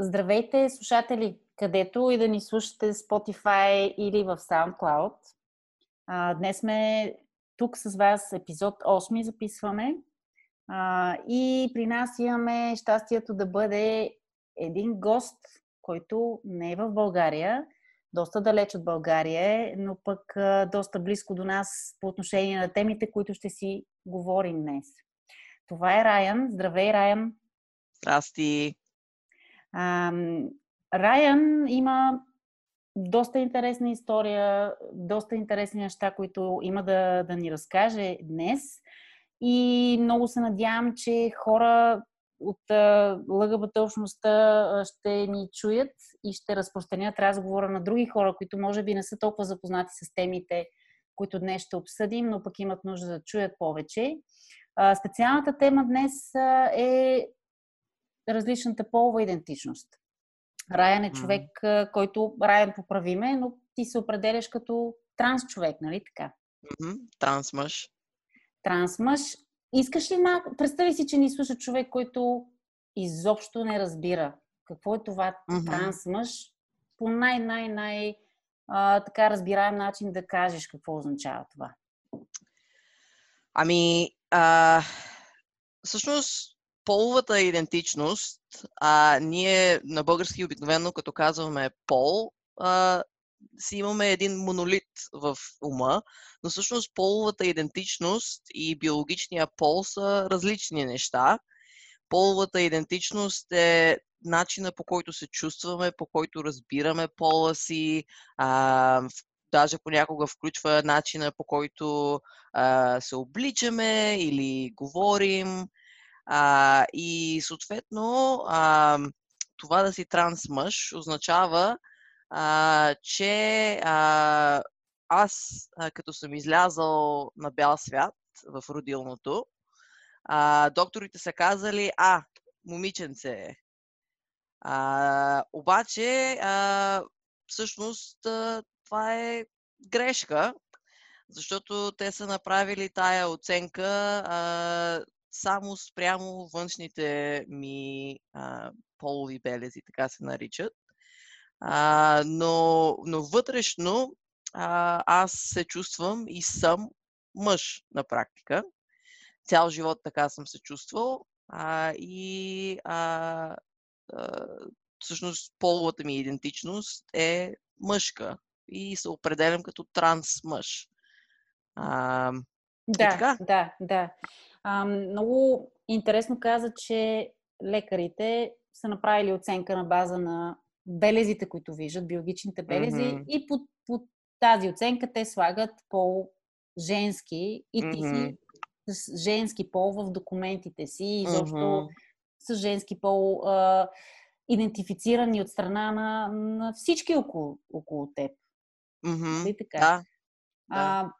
Здравейте, слушатели, където и да ни слушате Spotify или в SoundCloud. Днес сме тук с вас, епизод 8 записваме. И при нас имаме щастието да бъде един гост, който не е в България, доста далеч от България е, но пък доста близко до нас по отношение на темите, които ще си говорим днес. Това е Райан. Здравей, Райан! Здрасти! Райан има доста интересна история, доста интересни неща, които има да, да ни разкаже днес. И много се надявам, че хора от ЛГБТ общността ще ни чуят и ще разпространят разговора на други хора, които може би не са толкова запознати с темите, които днес ще обсъдим, но пък имат нужда да чуят повече. Специалната тема днес е различната полова идентичност. Райан е човек, mm-hmm. който Райан поправиме, но ти се определяш като транс човек, нали така? Mm-hmm. Транс мъж. Транс мъж. Искаш ли малко? Представи си, че ни слуша човек, който изобщо не разбира какво е това mm-hmm. транс мъж по най-най-най така разбираем начин да кажеш какво означава това. Ами, а, всъщност половата идентичност, а, ние на български обикновено, като казваме пол, а, си имаме един монолит в ума, но всъщност половата идентичност и биологичния пол са различни неща. Половата идентичност е начина по който се чувстваме, по който разбираме пола си, а, даже понякога включва начина по който а, се обличаме или говорим. А, и съответно, а, това да си транс мъж означава, а, че а, аз, а, като съм излязал на бял свят в родилното, а, докторите са казали, а, момиченце е. А, обаче, а, всъщност, а, това е грешка, защото те са направили тая оценка а, само спрямо външните ми а, полови белези, така се наричат. А, но, но вътрешно а, аз се чувствам и съм мъж на практика. Цял живот така съм се чувствал а, и а, а, всъщност половата ми идентичност е мъжка и се определям като транс мъж. А, да, така? да, да. А, много интересно каза, че лекарите са направили оценка на база на белезите, които виждат, биологичните белези, mm-hmm. и по, по тази оценка те слагат пол женски и ти mm-hmm. си с женски пол в документите си, и защо mm-hmm. с женски пол а, идентифицирани от страна на, на всички около, около теб. Mm-hmm. така? Да. А,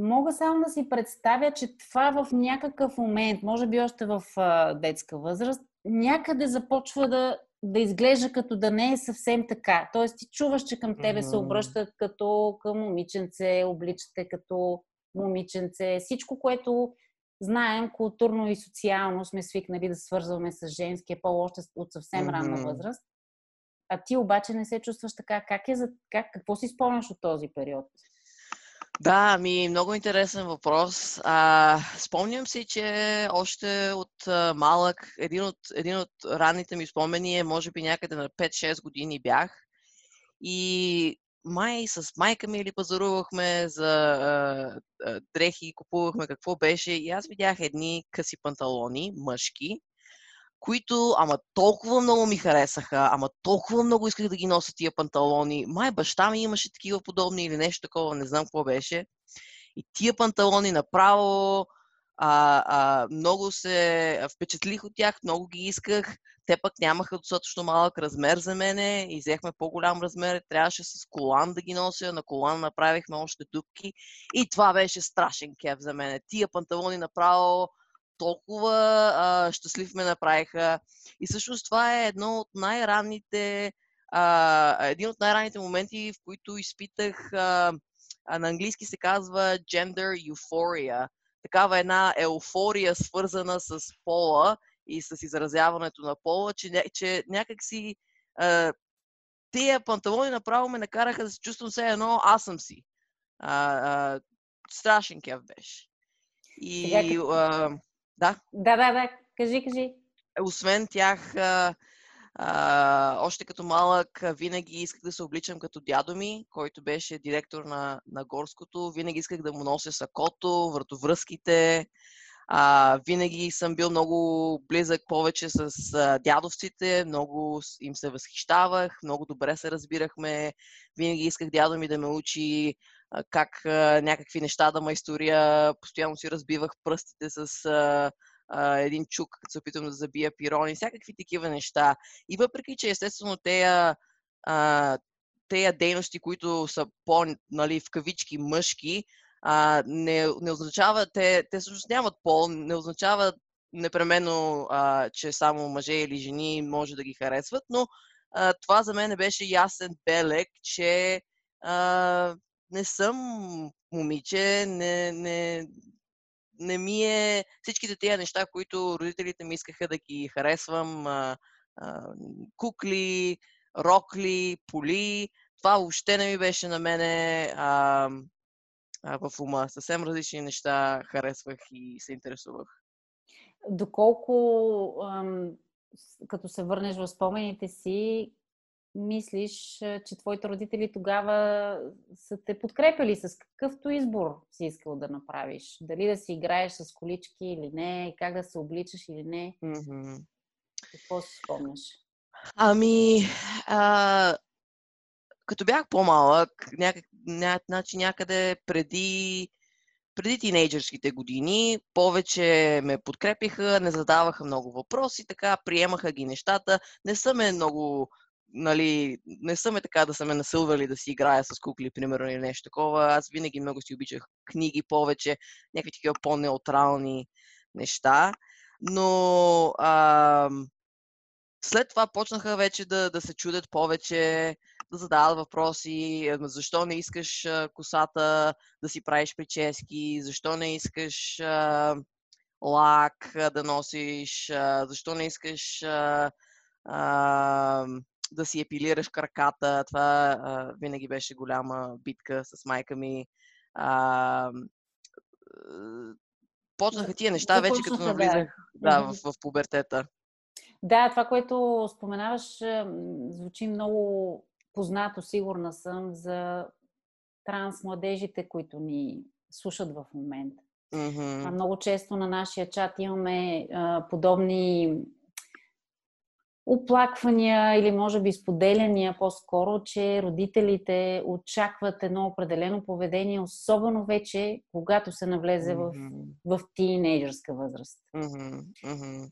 Мога само да си представя, че това в някакъв момент, може би още в детска възраст, някъде започва да, да изглежда като да не е съвсем така. Тоест ти чуваш, че към тебе се обръщат като към момиченце, обличате като момиченце. Всичко, което знаем културно и социално сме свикнали да свързваме с женския пол още от съвсем mm-hmm. ранна възраст. А ти обаче не се чувстваш така. Как е за... как, какво си спомняш от този период? Да, ми много интересен въпрос. А, спомням си, че още от а, малък, един от, един от ранните ми спомени е, може би някъде на 5-6 години бях. И май с майка ми или пазарувахме за а, а, дрехи, купувахме какво беше. И аз видях едни къси панталони, мъжки, които, ама толкова много ми харесаха, ама толкова много исках да ги нося тия панталони. Май баща ми имаше такива подобни или нещо такова, не знам какво беше. И тия панталони направо а, а, много се впечатлих от тях, много ги исках. Те пък нямаха достатъчно малък размер за мене и взехме по-голям размер. Трябваше с колан да ги нося. На колан направихме още дупки. И това беше страшен кеф за мен. Тия панталони направо толкова а, щастлив ме направиха. И всъщност това е едно от най-ранните, а, един от най-ранните моменти, в които изпитах, а, а, на английски се казва gender euphoria. Такава една еуфория, свързана с пола и с изразяването на пола, че, че някак си тия панталони направо ме накараха да се чувствам все едно аз съм си. А, а, страшен кеф беше. И Сега, като... а, да. Да, да, да. Кажи, кажи. Освен тях, а, а, още като малък винаги исках да се обличам като дядо ми, който беше директор на, на горското. Винаги исках да му нося сакото, вратовръзките. А, винаги съм бил много близък повече с а, дядовците, много им се възхищавах, много добре се разбирахме. Винаги исках дядо ми да ме учи как някакви неща да майстория. Постоянно си разбивах пръстите с а, а, един чук, като се опитвам да забия пирони, всякакви такива неща. И въпреки, че естествено тея, а, тея дейности, които са по, нали, в кавички мъжки, а, не, не означава, те, те всъщност нямат пол, не означава непременно, а, че само мъже или жени може да ги харесват, но а, това за мен беше ясен белег, че а, не съм момиче, не, не, не ми е всичките тези неща, които родителите ми искаха да ги харесвам, а, а, кукли, рокли, поли, това въобще не ми беше на мене а, а, в ума. Съвсем различни неща харесвах и се интересувах. Доколко, ам, като се върнеш в спомените си, мислиш, че твоите родители тогава са те подкрепили с какъвто избор си искал да направиш? Дали да си играеш с колички или не, как да се обличаш или не? Mm-hmm. Какво си спомняш? Ами, а, като бях по-малък, някак, ня, значи някъде преди, преди тинейджърските години, повече ме подкрепиха, не задаваха много въпроси, така приемаха ги нещата. Не са ме много нали, не са ме така да са ме насилвали да си играя с кукли, примерно, или нещо такова. Аз винаги много си обичах книги повече, някакви такива по-неутрални неща. Но а, след това почнаха вече да, да се чудят повече, да задават въпроси, защо не искаш косата да си правиш прически, защо не искаш а, лак да носиш, а, защо не искаш а, а, да си епилираш краката. Това а, винаги беше голяма битка с майка ми. А, почнаха тия неща вече като навлизах да, в, в пубертета. Да, това, което споменаваш, звучи много познато, сигурна съм, за транс младежите, които ни слушат в момента. Mm-hmm. Много често на нашия чат имаме а, подобни оплаквания или може би споделяния по-скоро, че родителите очакват едно определено поведение, особено вече, когато се навлезе mm-hmm. в, в тинейджърска възраст. Mm-hmm. Mm-hmm.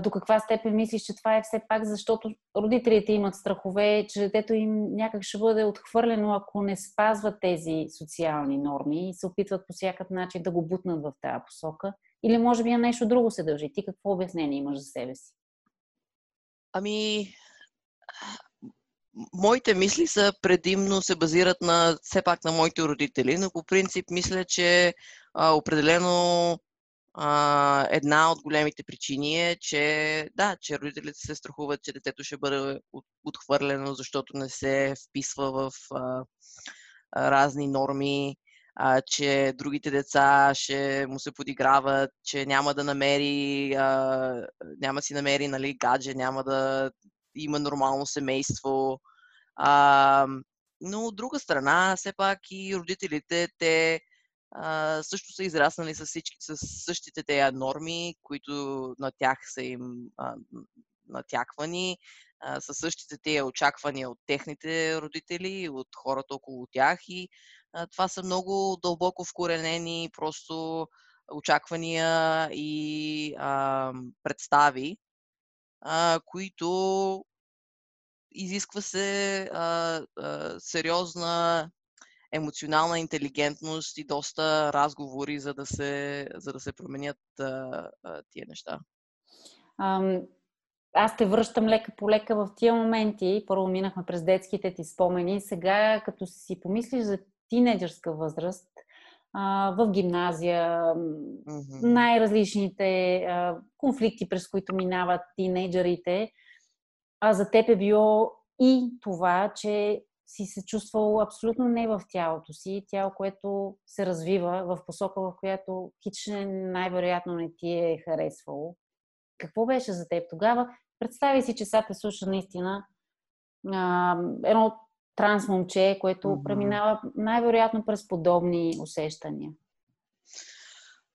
До каква степен мислиш, че това е все пак, защото родителите имат страхове, че детето им някак ще бъде отхвърлено, ако не спазват тези социални норми и се опитват по всякакъв начин да го бутнат в тази посока? Или може би на нещо друго се дължи? Ти какво обяснение имаш за себе си? Ами, моите мисли са предимно се базират на все пак на моите родители, но по принцип мисля, че а, определено а, една от големите причини е, че да, че родителите се страхуват, че детето ще бъде отхвърлено, защото не се вписва в а, разни норми, а, че другите деца ще му се подиграват, че няма да намери, а, няма си намери нали, гадже, няма да има нормално семейство. А, но от друга страна, все пак и родителите, те а, също са израснали с, всички, с същите тези норми, които на тях са им а, натяквани, а, със същите тези очаквания от техните родители, от хората около тях и това са много дълбоко вкоренени просто очаквания и а, представи, а, които изисква се а, а, сериозна емоционална интелигентност и доста разговори, за да се, за да се променят а, а, тия неща. Ам, аз те връщам лека по лека в тия моменти. Първо минахме през детските ти спомени. Сега, като си помислиш за тинейджърска възраст, в гимназия, mm-hmm. най-различните конфликти, през които минават тинейджерите, а за теб е било и това, че си се чувствал абсолютно не в тялото си, тяло, което се развива в посока, в която хич най-вероятно не ти е харесвало. Какво беше за теб тогава? Представи си, че сега те слуша наистина а, едно транс момче, което mm-hmm. преминава най-вероятно през подобни усещания.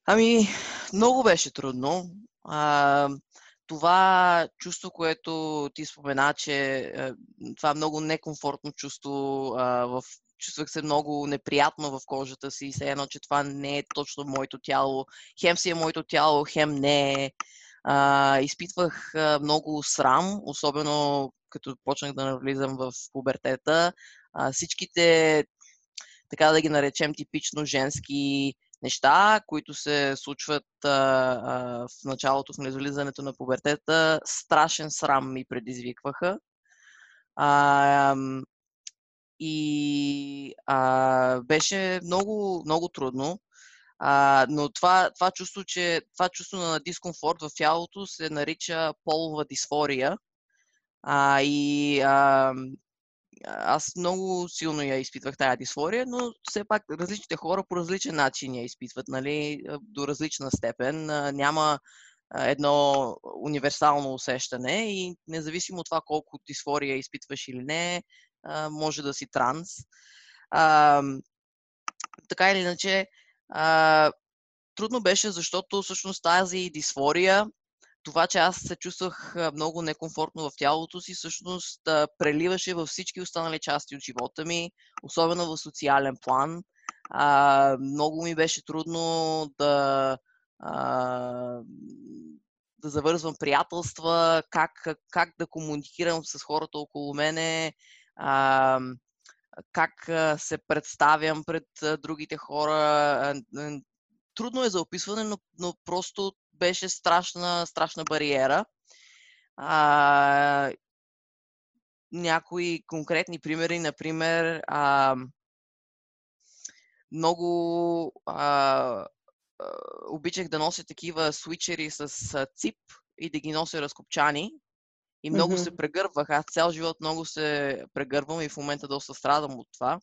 Ами, много беше трудно. А, това чувство, което ти спомена, че а, това много некомфортно чувство, а, в, чувствах се много неприятно в кожата си, все едно, че това не е точно моето тяло. Хем си е моето тяло, хем не е. А, изпитвах много срам, особено като почнах да навлизам в пубертета. А, всичките, така да ги наречем, типично женски неща, които се случват а, а, в началото, в навлизането на пубертета, страшен срам ми предизвикваха. А, и а, беше много, много трудно. А, но това, това, чувство, че, това чувство на дискомфорт в тялото се нарича полова дисфория. А, и а, аз много силно я изпитвах тази дисфория, но все пак различните хора по различен начин я изпитват, нали, до различна степен. Няма едно универсално усещане и независимо от това колко дисфория изпитваш или не, може да си транс. А, така или иначе, а, трудно беше, защото всъщност тази дисфория, това, че аз се чувствах много некомфортно в тялото си, всъщност преливаше във всички останали части от живота ми, особено в социален план. А, много ми беше трудно да, а, да завързвам приятелства, как, как да комуникирам с хората около мене. А, как се представям пред другите хора. Трудно е за описване, но, но просто беше страшна, страшна бариера. А, някои конкретни примери, например, а, много а, обичах да нося такива свичери с цип и да ги нося разкопчани. И много mm-hmm. се прегървах. Аз цял живот много се прегървам и в момента доста страдам от това.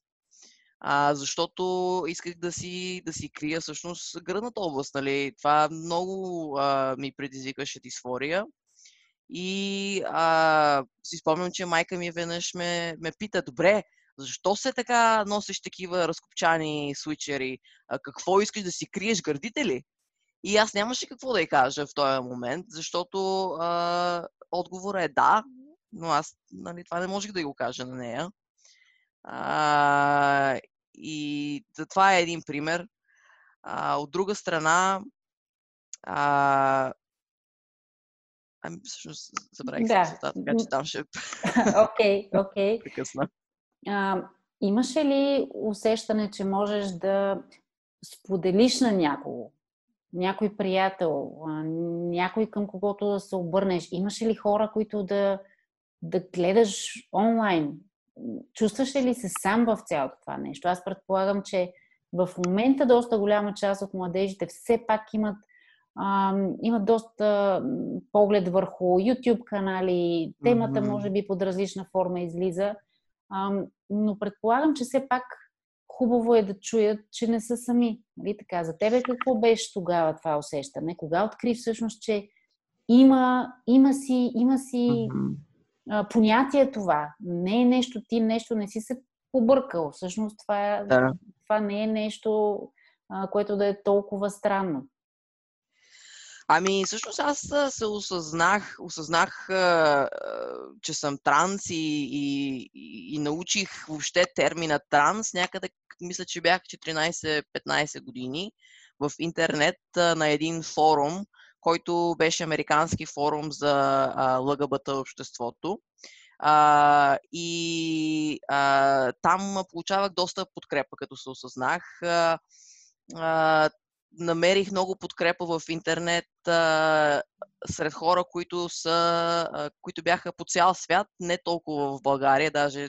А, защото исках да си, да си крия всъщност гръдната област. Нали? Това много а, ми предизвикаше дисфория. И а, си спомням, че майка ми веднъж ме, ме пита, добре, защо се така носиш такива разкопчани свичери? А, какво искаш да си криеш гърдите ли? И аз нямаше какво да й кажа в този момент, защото а, отговора е да, но аз нали, това не можех да го кажа на нея. А, и това е един пример. А, от друга страна, а, Ами, всъщност, забравих да. се така че там ще... Окей, окей. Прекъсна. Имаше ли усещане, че можеш да споделиш на някого някой приятел, някой към когото да се обърнеш? Имаше ли хора, които да, да гледаш онлайн? Чувстваш ли се сам в цялото това нещо? Аз предполагам, че в момента доста голяма част от младежите все пак имат, а, имат доста поглед върху YouTube канали, темата mm-hmm. може би под различна форма излиза, а, но предполагам, че все пак хубаво е да чуят, че не са сами. Нали така? За тебе какво беше тогава това усещане? Кога откри всъщност, че има, има си, има си mm-hmm. а, понятие това. Не е нещо, ти нещо не си се побъркал. Всъщност това, да. това не е нещо, а, което да е толкова странно. Ами, всъщност аз се осъзнах, осъзнах че съм транс и, и, и научих въобще термина транс някъде, мисля, че бях 14-15 години в интернет на един форум, който беше американски форум за ЛГБТ обществото. А, и а, там получавах доста подкрепа, като се осъзнах. Намерих много подкрепа в интернет а, сред хора, които, са, а, които бяха по цял свят, не толкова в България, даже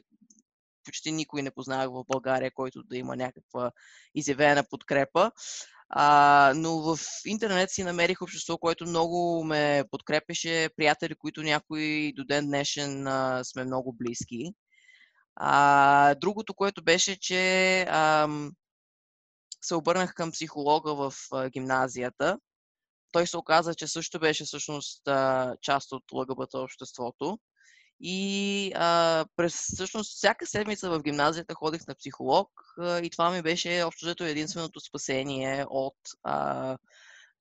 почти никой не познавах в България, който да има някаква изявена подкрепа. А, но в интернет си намерих общество, което много ме подкрепеше, приятели, които някои до ден днешен а, сме много близки. А, другото, което беше, че а, се обърнах към психолога в гимназията. Той се оказа, че също беше всъщност част от ЛГБТ обществото. И а, през всъщност всяка седмица в гимназията ходих на психолог а, и това ми беше общо взето единственото спасение от а,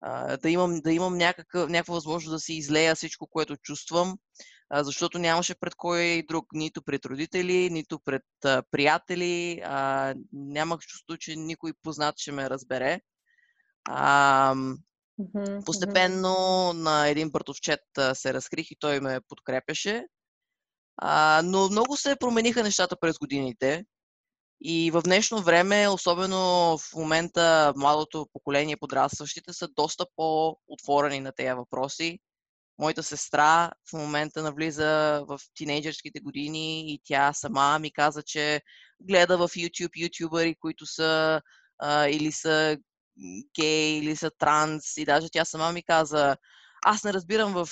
а, да имам, да имам някакъв, някаква възможност да си излея всичко, което чувствам, а, защото нямаше пред кой друг, нито пред родители, нито пред а, приятели. А, нямах чувство, че никой познат ще ме разбере. А, Постепенно на един братовчет се разкрих и той ме подкрепеше. А, но много се промениха нещата през годините. И в днешно време, особено в момента, младото поколение, подрастващите са доста по-отворени на тези въпроси. Моята сестра в момента навлиза в тинейджерските години и тя сама ми каза, че гледа в YouTube ютубъри, които са а, или са гей, или са транс. И даже тя сама ми каза, аз не разбирам в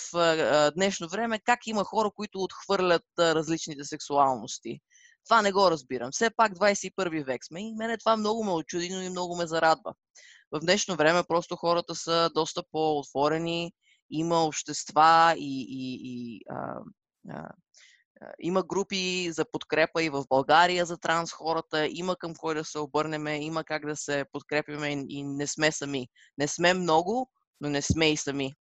днешно време как има хора, които отхвърлят различните сексуалности. Това не го разбирам. Все пак 21 век сме и мене това много ме очуди, но и много ме зарадва. В днешно време просто хората са доста по-отворени, има общества и, и, и а, а, има групи за подкрепа и в България за транс хората, има към кой да се обърнем, има как да се подкрепяме и не сме сами. Не сме много, но не сме и сами.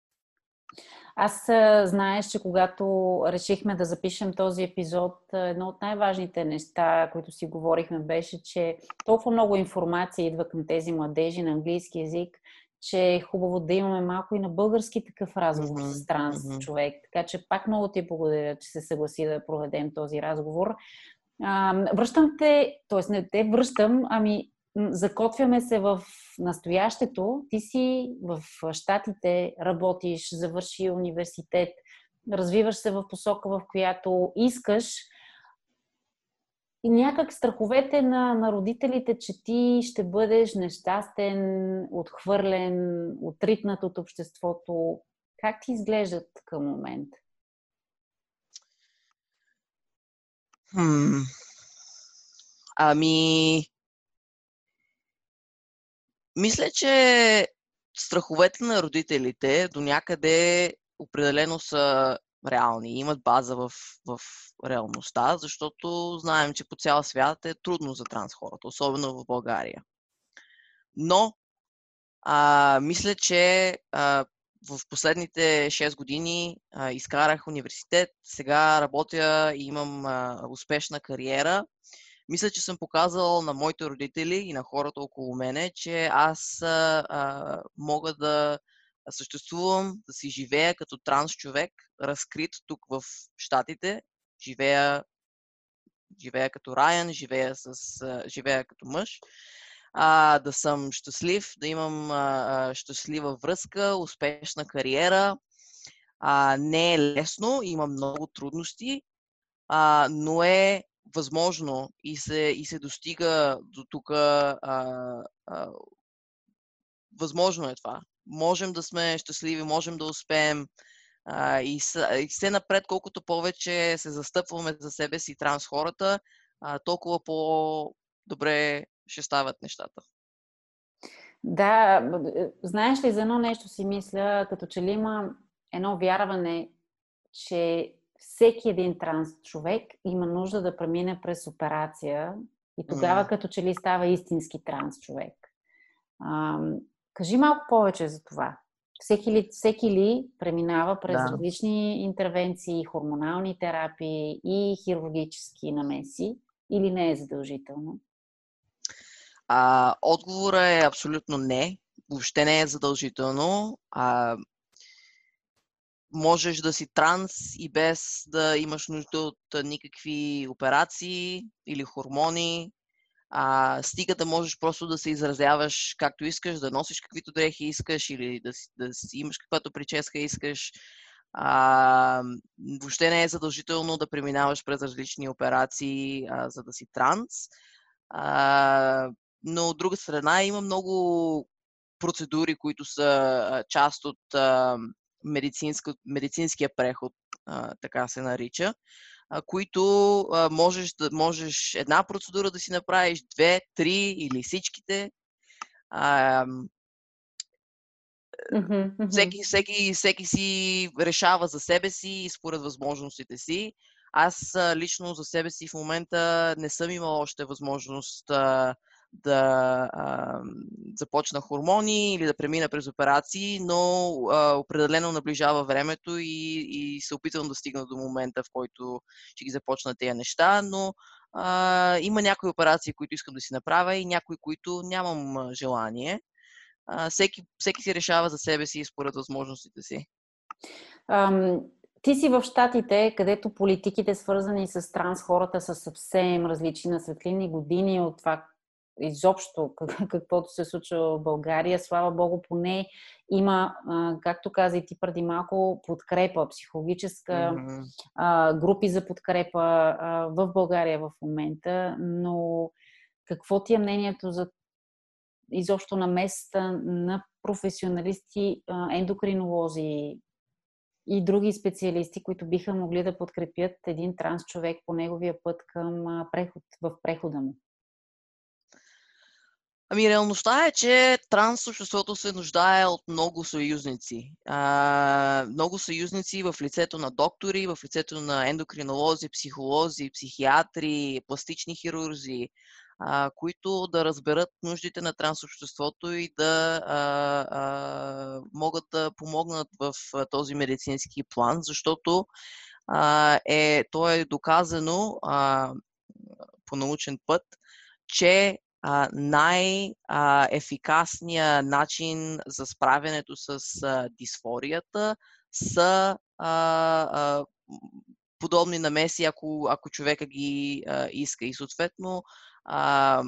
Аз знаеш, че когато решихме да запишем този епизод, едно от най-важните неща, които си говорихме, беше, че толкова много информация идва към тези младежи на английски язик, че е хубаво да имаме малко и на български такъв разговор mm-hmm. с транс mm-hmm. човек. Така че пак много ти благодаря, че се съгласи да проведем този разговор. А, връщам те, т.е. не те връщам, ами закотвяме се в настоящето. Ти си в Штатите, работиш, завърши университет, развиваш се в посока, в която искаш. И някак страховете на, на родителите, че ти ще бъдеш нещастен, отхвърлен, отритнат от обществото, как ти изглеждат към момент? Хм. Ами, мисля, че страховете на родителите до някъде определено са реални, имат база в, в реалността, защото знаем, че по цял свят е трудно за транс хората, особено в България. Но, а, мисля, че а, в последните 6 години а, изкарах университет, сега работя и имам а, успешна кариера мисля, че съм показал на моите родители и на хората около мене, че аз а, а, мога да съществувам, да си живея като транс човек, разкрит тук в Штатите, живея, живея като Райан, живея, с, живея като мъж, а, да съм щастлив, да имам а, щастлива връзка, успешна кариера. А, не е лесно, има много трудности, а, но е възможно и се, и се достига до тук. Възможно е това. Можем да сме щастливи, можем да успеем. А, и, и все напред, колкото повече се застъпваме за себе си транс хората, а, толкова по-добре ще стават нещата. Да, е, знаеш ли, за едно нещо си мисля, като че ли има едно вярване, че всеки един транс човек има нужда да премине през операция и тогава mm. като че ли става истински транс човек. А, кажи малко повече за това. Всеки ли, всеки ли преминава през да. различни интервенции, хормонални терапии и хирургически намеси или не е задължително? А, отговора е абсолютно не. Въобще не е задължително. А, можеш да си транс и без да имаш нужда от никакви операции или хормони. А, стига да можеш просто да се изразяваш както искаш, да носиш каквито дрехи искаш или да, да си имаш каквато прическа искаш. А, въобще не е задължително да преминаваш през различни операции, а, за да си транс. А, но от друга страна има много процедури, които са част от а, медицинския преход, а, така се нарича, а, които а, можеш, да, можеш една процедура да си направиш, две, три или всичките. А, Mm-hmm, всеки, всеки, всеки си решава за себе си и според възможностите си. Аз лично за себе си в момента не съм имал още възможност а, да а, започна хормони или да премина през операции, но а, определено наближава времето и, и се опитвам да стигна до момента, в който ще ги започна тези неща, но а, има някои операции, които искам да си направя и някои, които нямам желание. А, всеки, всеки си решава за себе си и според възможностите си. Um, ти си в Штатите, където политиките, свързани с транс хората, са съвсем различни на светлини години от това, изобщо каквото се случва в България. Слава Богу, поне има, както каза и ти преди малко, подкрепа, психологическа, mm-hmm. групи за подкрепа в България в момента, но какво ти е мнението за изобщо на места на професионалисти, ендокринолози и други специалисти, които биха могли да подкрепят един транс човек по неговия път към преход, в прехода му? Ами, реалността е, че транс обществото се нуждае от много съюзници. А, много съюзници в лицето на доктори, в лицето на ендокринолози, психолози, психиатри, пластични хирурзи, а, които да разберат нуждите на трансобществото и да а, а, могат да помогнат в този медицински план, защото а, е, то е доказано а, по научен път, че най-ефикасният начин за справянето с дисфорията са подобни намеси, ако, ако човека ги а, иска. И съответно а,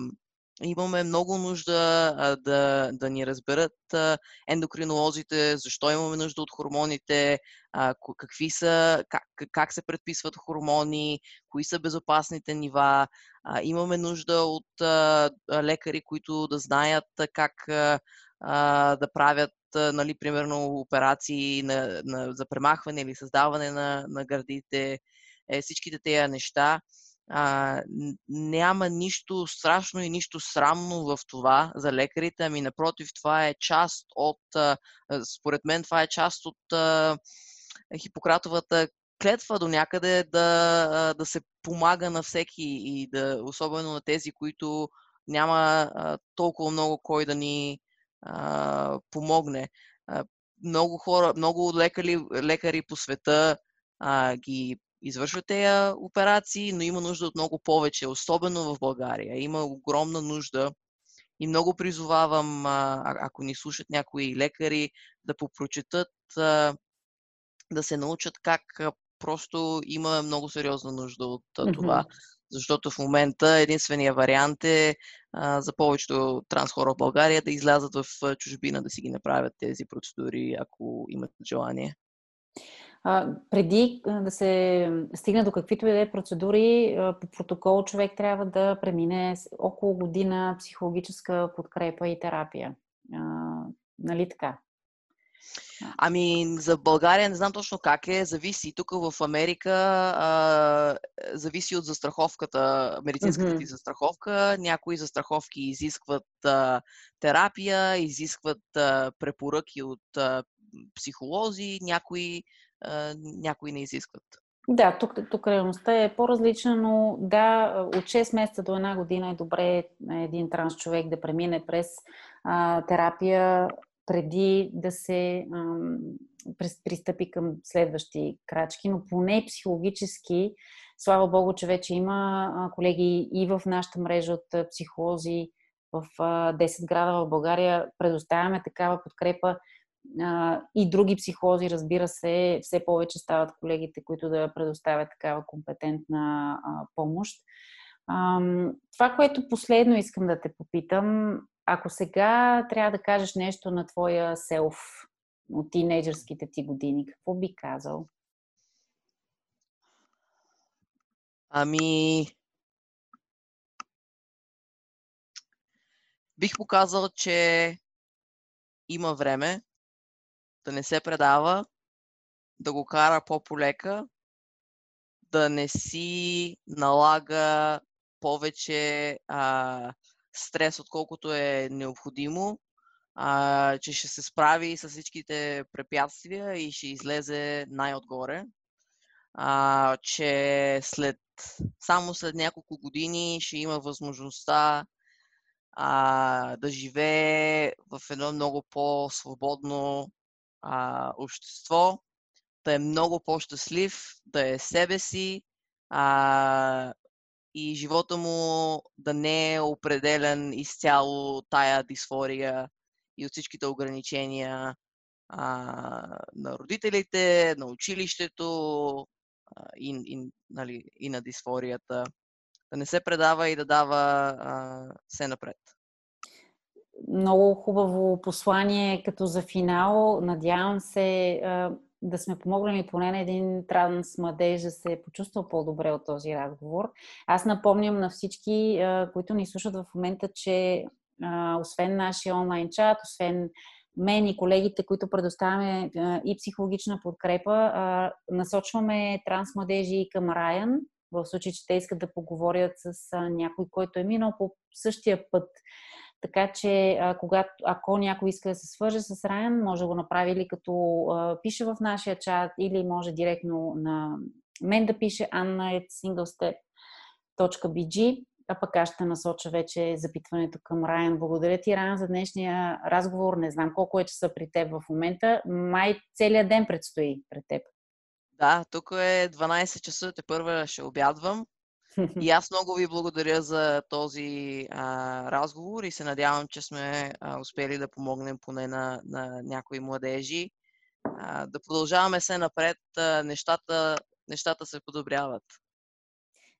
имаме много нужда а, да, да ни разберат а, ендокринолозите, защо имаме нужда от хормоните, а, какви са, как, как се предписват хормони, кои са безопасните нива. А, имаме нужда от а, лекари, които да знаят как а, да правят нали, примерно операции на, на, за премахване или създаване на, на гърдите, е, всичките тези неща а, няма нищо страшно и нищо срамно в това за лекарите, ами напротив, това е част от, а, според мен, това е част от а, Хипократовата клетва до някъде да, да се помага на всеки и да, особено на тези, които няма а, толкова много кой да ни а, помогне. А, много хора, много лекари, лекари по света а, ги извършват тези операции, но има нужда от много повече, особено в България. Има огромна нужда и много призовавам, ако ни слушат някои лекари, да попрочетат, да се научат как просто има много сериозна нужда от това. Защото в момента единствения вариант е за повечето транс хора в България да излязат в чужбина да си ги направят тези процедури, ако имат желание. А, преди да се стигне до каквито и да е процедури, по протокол човек трябва да премине около година психологическа подкрепа и терапия. А, нали така? Ами, за България не знам точно как е. Зависи. Тук в Америка а, зависи от застраховката, медицинската ти застраховка. Някои застраховки изискват а, терапия, изискват а, препоръки от а, психолози, някои някои не изискват. Да, тук, тук реалността е по-различна, но да, от 6 месеца до една година е добре един транс човек да премине през а, терапия преди да се а, пристъпи към следващи крачки, но поне психологически, слава Богу, че вече има колеги и в нашата мрежа от психолози в 10 града в България предоставяме такава подкрепа и други психолози, разбира се, все повече стават колегите, които да предоставят такава компетентна помощ. Това, което последно искам да те попитам, ако сега трябва да кажеш нещо на твоя селф, от тинейджърските ти години? Какво би казал? Ами, бих показал, че има време да не се предава, да го кара по-полека, да не си налага повече а, стрес, отколкото е необходимо, а, че ще се справи с всичките препятствия и ще излезе най-отгоре. А, че след, само след няколко години ще има възможността а, да живее в едно много по-свободно а, общество, да е много по-щастлив, да е себе си а, и живота му да не е определен изцяло тая дисфория и от всичките ограничения а, на родителите, на училището а, и, и, нали, и на дисфорията. Да не се предава и да дава а, все напред. Много хубаво послание като за финал. Надявам се да сме помогнали поне на един транс младеж да се почувства по-добре от този разговор. Аз напомням на всички, които ни слушат в момента, че освен нашия онлайн чат, освен мен и колегите, които предоставяме и психологична подкрепа, насочваме транс младежи към Райан, в случай, че те искат да поговорят с някой, който е минал по същия път така че, когато, ако някой иска да се свърже с Райан, може да го направи или като пише в нашия чат, или може директно на мен да пише anna.singlestep.bg, а пък аз ще насоча вече запитването към Райан. Благодаря ти, Райан, за днешния разговор. Не знам колко е часа при теб в момента. Май целият ден предстои пред теб. Да, тук е 12 часа, те първа ще обядвам. И аз много ви благодаря за този а, разговор и се надявам, че сме а, успели да помогнем поне на, на някои младежи. А, да продължаваме се напред, а, нещата, нещата се подобряват.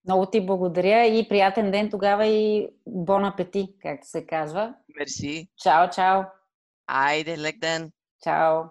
Много ти благодаря и приятен ден тогава и бон апети, както се казва. Мерси. Чао, чао. Айде, лек ден. Чао.